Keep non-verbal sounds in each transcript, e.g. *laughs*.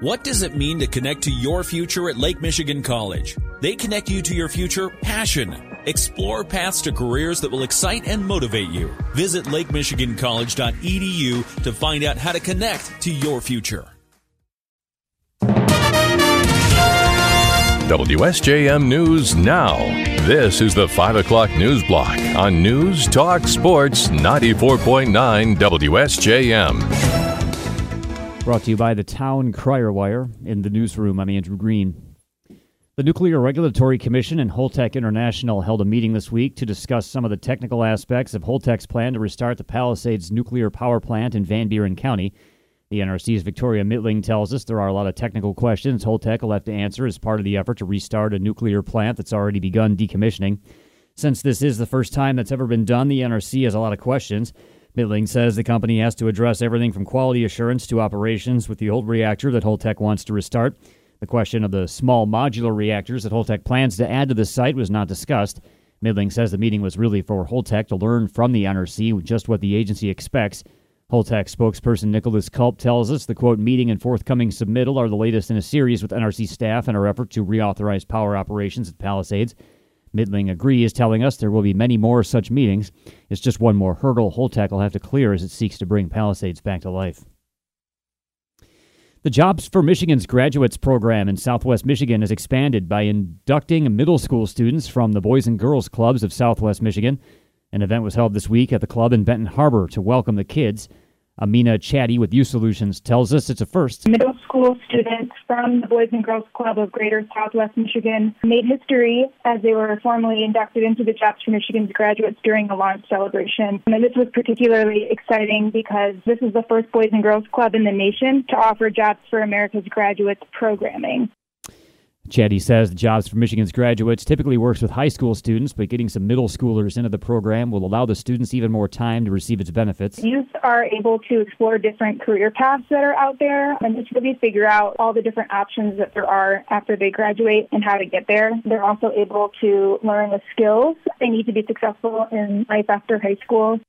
What does it mean to connect to your future at Lake Michigan College? They connect you to your future passion. Explore paths to careers that will excite and motivate you. Visit lakemichigancollege.edu to find out how to connect to your future. WSJM News Now. This is the 5 o'clock news block on News Talk Sports 94.9 WSJM. Brought to you by the Town Crier Wire. In the newsroom, I'm Andrew Green. The Nuclear Regulatory Commission and Holtec International held a meeting this week to discuss some of the technical aspects of Holtec's plan to restart the Palisades nuclear power plant in Van Buren County. The NRC's Viktoria Mitlyng tells us there are a lot of technical questions Holtec will have to answer as part of the effort to restart a nuclear plant that's already begun decommissioning. Since this is the first time that's ever been done, the NRC has a lot of questions. Mitlyng says the company has to address everything from quality assurance to operations with the old reactor that Holtec wants to restart. The question of the small modular reactors that Holtec plans to add to the site was not discussed. Mitlyng says the meeting was really for Holtec to learn from the NRC just what the agency expects. Holtec spokesperson Nicholas Culp tells us the quote meeting and forthcoming submittal are the latest in a series with NRC staff in our effort to reauthorize power operations at Palisades. Mitlyng agrees, telling us there will be many more such meetings. It's just one more hurdle Holtec will have to clear as it seeks to bring Palisades back to life. The Jobs for Michigan's Graduates program in Southwest Michigan has expanded by inducting middle school students from the Boys and Girls Clubs of Southwest Michigan. An event was held this week at the club in Benton Harbor to welcome the kids. Amina Chatty with Youth Solutions tells us it's a first. Middle school students from the Boys and Girls Club of Greater Southwest Michigan made history as they were formally inducted into the Jobs for Michigan's graduates during a launch celebration. And this was particularly exciting because this is the first Boys and Girls Club in the nation to offer Jobs for America's graduates programming. Chatty says the Jobs for Michigan's graduates typically works with high school students, but getting some middle schoolers into the program will allow the students even more time to receive its benefits. Youth are able to explore different career paths that are out there and just really figure out all the different options that there are after they graduate and how to get there. They're also able to learn the skills they need to be successful in life after high school.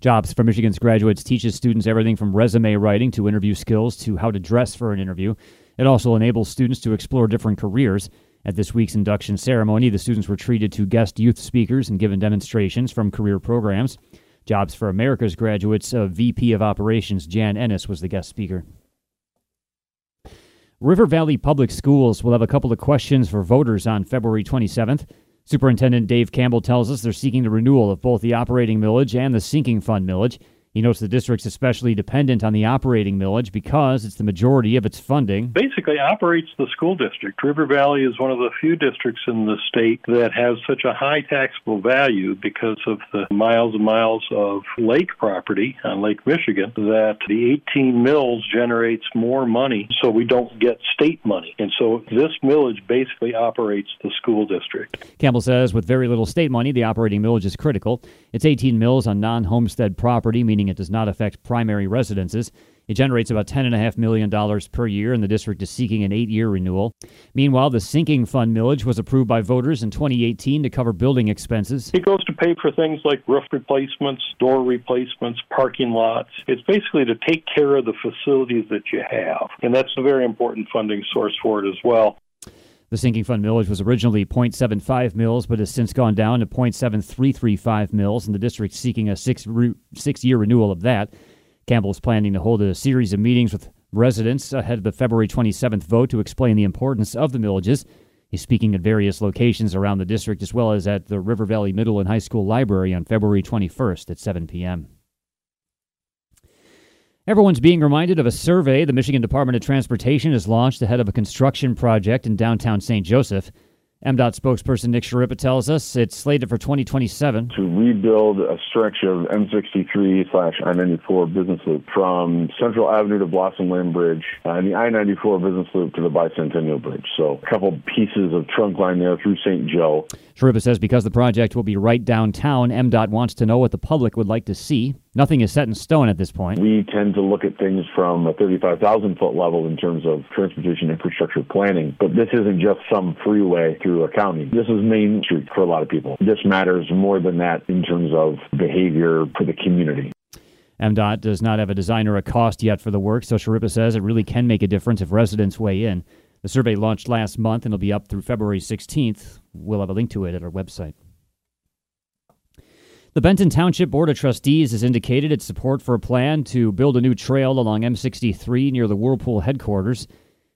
Jobs for Michigan's graduates teaches students everything from resume writing to interview skills to how to dress for an interview. It also enables students to explore different careers. At this week's induction ceremony, the students were treated to guest youth speakers and given demonstrations from career programs. Jobs for America's graduates uh, of VP of Operations Jan Ennis was the guest speaker. River Valley Public Schools will have a couple of questions for voters on February 27th. Superintendent Dave Campbell tells us they're seeking the renewal of both the operating millage and the sinking fund millage. He notes the district's especially dependent on the operating millage because it's the majority of its funding. Basically, operates the school district. River Valley is one of the few districts in the state that has such a high taxable value because of the miles and miles of lake property on Lake Michigan that the 18 mills generates more money, so we don't get state money. And so this millage basically operates the school district. Campbell says with very little state money, the operating millage is critical. It's 18 mills on non homestead property, meaning meaning it does not affect primary residences. It generates about $10.5 million per year, and the district is seeking an eight year renewal. Meanwhile, the sinking fund millage was approved by voters in 2018 to cover building expenses. It goes to pay for things like roof replacements, door replacements, parking lots. It's basically to take care of the facilities that you have, and that's a very important funding source for it as well. The sinking fund millage was originally 0.75 mills, but has since gone down to 0.7335 mills, and the district seeking a six re- six year renewal of that. Campbell is planning to hold a series of meetings with residents ahead of the February 27th vote to explain the importance of the millages. He's speaking at various locations around the district as well as at the River Valley Middle and High School Library on February 21st at 7 p.m. Everyone's being reminded of a survey the Michigan Department of Transportation has launched ahead of a construction project in downtown St. Joseph. MDOT spokesperson Nick Schirripa tells us it's slated for 2027. To rebuild a stretch of M63 slash I-94 business loop from Central Avenue to Blossom Lane Bridge and the I-94 business loop to the Bicentennial Bridge. So a couple pieces of trunk line there through St. Joe. Schirripa says because the project will be right downtown, MDOT wants to know what the public would like to see. Nothing is set in stone at this point. We tend to look at things from a 35,000 foot level in terms of transportation infrastructure planning, but this isn't just some freeway through a county. This is Main Street for a lot of people. This matters more than that in terms of behavior for the community. MDOT does not have a design or a cost yet for the work, so Schirripa says it really can make a difference if residents weigh in. The survey launched last month and will be up through February 16th. We'll have a link to it at our website. The Benton Township Board of Trustees has indicated its support for a plan to build a new trail along M63 near the Whirlpool headquarters.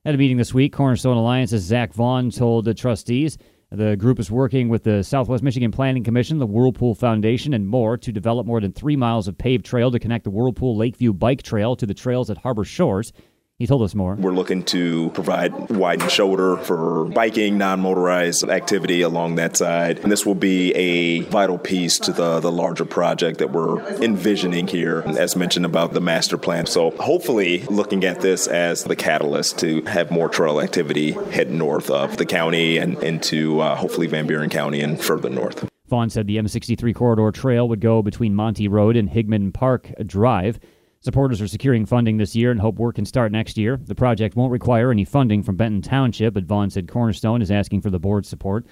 At a meeting this week, Cornerstone Alliance's Zach Vaughn told the trustees the group is working with the Southwest Michigan Planning Commission, the Whirlpool Foundation, and more to develop more than three miles of paved trail to connect the Whirlpool Lakeview Bike Trail to the trails at Harbor Shores. He told us more. We're looking to provide widened shoulder for biking, non motorized activity along that side. And this will be a vital piece to the, the larger project that we're envisioning here, as mentioned about the master plan. So, hopefully, looking at this as the catalyst to have more trail activity head north of the county and into uh, hopefully Van Buren County and further north. Vaughn said the M63 corridor trail would go between Monty Road and Higman Park Drive. Supporters are securing funding this year and hope work can start next year. The project won't require any funding from Benton Township, but Vaughn said Cornerstone is asking for the board's support.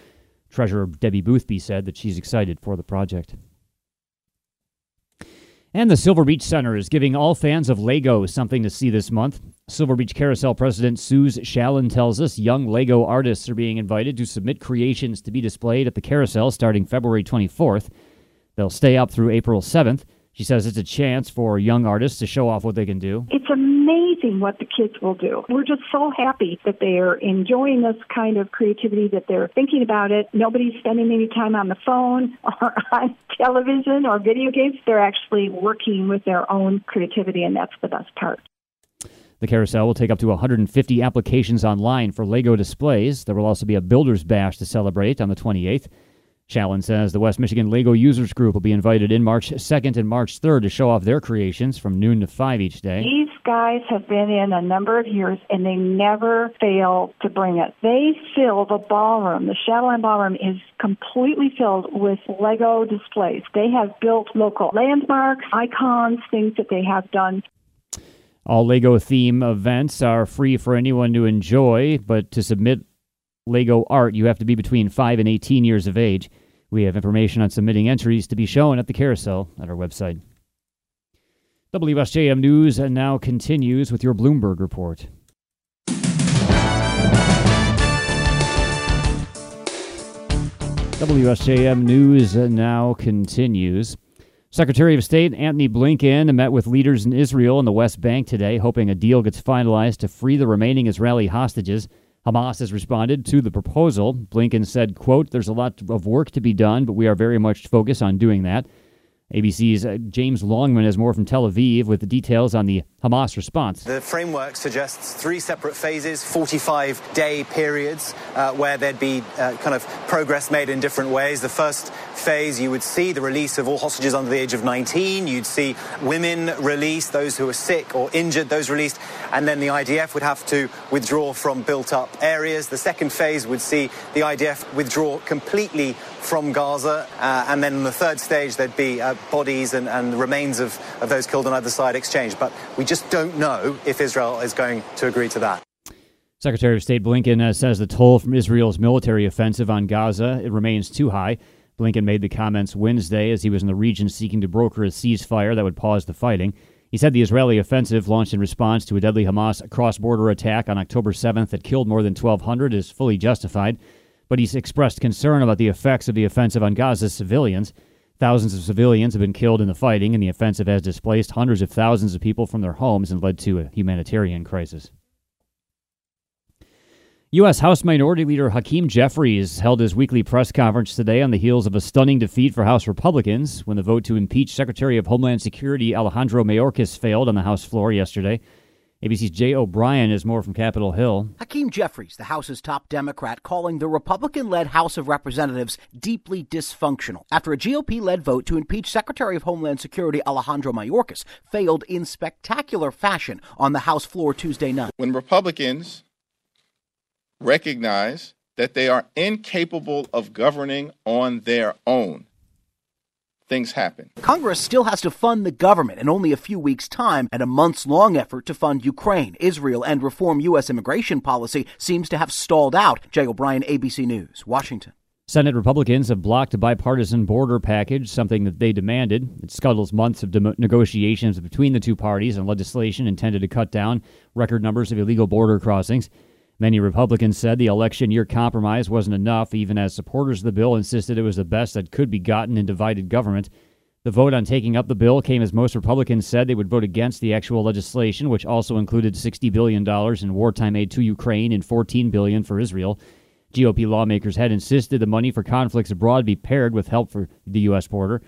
Treasurer Debbie Boothby said that she's excited for the project. And the Silver Beach Center is giving all fans of Lego something to see this month. Silver Beach Carousel President Suze Shallon tells us young Lego artists are being invited to submit creations to be displayed at the carousel starting February 24th. They'll stay up through April 7th. She says it's a chance for young artists to show off what they can do. It's amazing what the kids will do. We're just so happy that they are enjoying this kind of creativity, that they're thinking about it. Nobody's spending any time on the phone *laughs* or on television or video games. They're actually working with their own creativity, and that's the best part. The carousel will take up to 150 applications online for Lego displays. There will also be a builder's bash to celebrate on the 28th. Shallon says the West Michigan Lego Users Group will be invited in March 2nd and March 3rd to show off their creations from noon to 5 each day. These guys have been in a number of years and they never fail to bring it. They fill the ballroom. The Shadowland Ballroom is completely filled with Lego displays. They have built local landmarks, icons, things that they have done all Lego theme events are free for anyone to enjoy, but to submit Lego art, you have to be between 5 and 18 years of age. We have information on submitting entries to be shown at the carousel at our website. WSJM News now continues with your Bloomberg report. WSJM News now continues. Secretary of State Antony Blinken met with leaders in Israel and the West Bank today, hoping a deal gets finalized to free the remaining Israeli hostages. Hamas has responded to the proposal. Blinken said, quote, there's a lot of work to be done, but we are very much focused on doing that. ABC's uh, James Longman has more from Tel Aviv with the details on the Hamas response. The framework suggests three separate phases, 45 day periods, uh, where there'd be uh, kind of progress made in different ways. The first phase, you would see the release of all hostages under the age of 19. You'd see women released, those who are sick or injured, those released. And then the IDF would have to withdraw from built up areas. The second phase would see the IDF withdraw completely from Gaza. Uh, and then in the third stage, there'd be uh, bodies and, and remains of, of those killed on either side exchanged. But we just don't know if Israel is going to agree to that. Secretary of State Blinken uh, says the toll from Israel's military offensive on Gaza it remains too high. Blinken made the comments Wednesday as he was in the region seeking to broker a ceasefire that would pause the fighting. He said the Israeli offensive, launched in response to a deadly Hamas cross border attack on October 7th that killed more than 1,200, is fully justified but he's expressed concern about the effects of the offensive on Gaza's civilians. Thousands of civilians have been killed in the fighting, and the offensive has displaced hundreds of thousands of people from their homes and led to a humanitarian crisis. U.S. House Minority Leader Hakeem Jeffries held his weekly press conference today on the heels of a stunning defeat for House Republicans when the vote to impeach Secretary of Homeland Security Alejandro Mayorkas failed on the House floor yesterday. ABC's Jay O'Brien is more from Capitol Hill. Hakeem Jeffries, the House's top Democrat, calling the Republican led House of Representatives deeply dysfunctional after a GOP led vote to impeach Secretary of Homeland Security Alejandro Mayorkas failed in spectacular fashion on the House floor Tuesday night. When Republicans recognize that they are incapable of governing on their own, things happen. Congress still has to fund the government in only a few weeks' time, and a months long effort to fund Ukraine, Israel, and reform U.S. immigration policy seems to have stalled out. Jay O'Brien, ABC News, Washington. Senate Republicans have blocked a bipartisan border package, something that they demanded. It scuttles months of de- negotiations between the two parties and legislation intended to cut down record numbers of illegal border crossings. Many Republicans said the election year compromise wasn't enough, even as supporters of the bill insisted it was the best that could be gotten in divided government. The vote on taking up the bill came as most Republicans said they would vote against the actual legislation, which also included $60 billion in wartime aid to Ukraine and 14 billion for Israel. GOP lawmakers had insisted the money for conflicts abroad be paired with help for the U.S. border.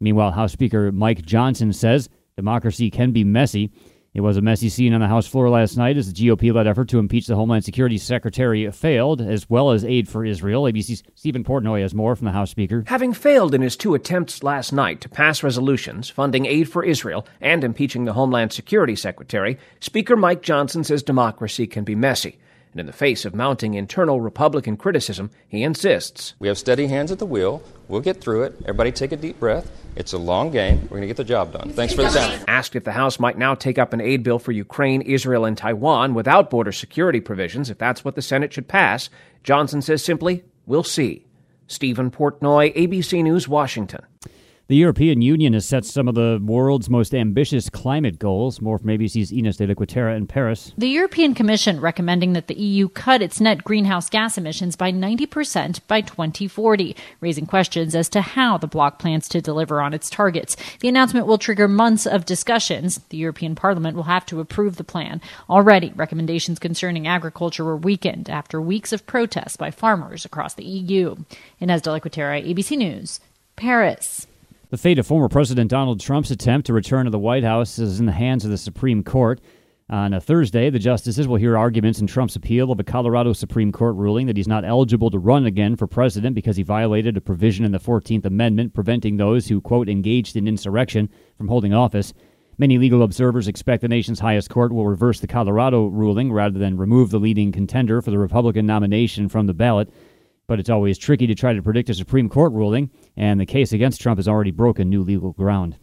Meanwhile, House Speaker Mike Johnson says democracy can be messy. It was a messy scene on the House floor last night as the GOP led effort to impeach the Homeland Security Secretary failed, as well as aid for Israel. ABC's Stephen Portnoy has more from the House Speaker. Having failed in his two attempts last night to pass resolutions funding aid for Israel and impeaching the Homeland Security Secretary, Speaker Mike Johnson says democracy can be messy. And in the face of mounting internal Republican criticism, he insists. We have steady hands at the wheel. We'll get through it. Everybody take a deep breath. It's a long game. We're going to get the job done. Thanks for the time. Asked if the House might now take up an aid bill for Ukraine, Israel, and Taiwan without border security provisions, if that's what the Senate should pass, Johnson says simply, we'll see. Stephen Portnoy, ABC News, Washington. The European Union has set some of the world's most ambitious climate goals. More from ABC's Ines de la in Paris. The European Commission recommending that the EU cut its net greenhouse gas emissions by 90% by 2040, raising questions as to how the bloc plans to deliver on its targets. The announcement will trigger months of discussions. The European Parliament will have to approve the plan. Already, recommendations concerning agriculture were weakened after weeks of protests by farmers across the EU. Ines de la Cuetara, ABC News, Paris. The fate of former President Donald Trump's attempt to return to the White House is in the hands of the Supreme Court. On a Thursday, the justices will hear arguments in Trump's appeal of a Colorado Supreme Court ruling that he's not eligible to run again for president because he violated a provision in the 14th Amendment preventing those who, quote, engaged in insurrection from holding office. Many legal observers expect the nation's highest court will reverse the Colorado ruling rather than remove the leading contender for the Republican nomination from the ballot but it's always tricky to try to predict a Supreme Court ruling, and the case against Trump has already broken new legal ground.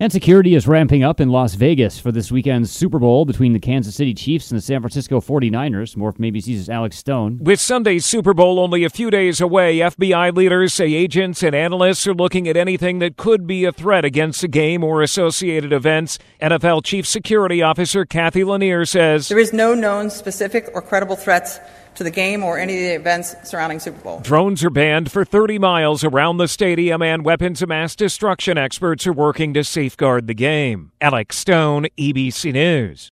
And security is ramping up in Las Vegas for this weekend's Super Bowl between the Kansas City Chiefs and the San Francisco 49ers. More from ABC's Alex Stone. With Sunday's Super Bowl only a few days away, FBI leaders say agents and analysts are looking at anything that could be a threat against the game or associated events. NFL Chief Security Officer Cathy Lanier says There is no known specific or credible threats to the game or any of the events surrounding Super Bowl. Drones are banned for 30 miles around the stadium, and weapons of mass destruction experts are working to safeguard the game. Alex Stone, ABC News.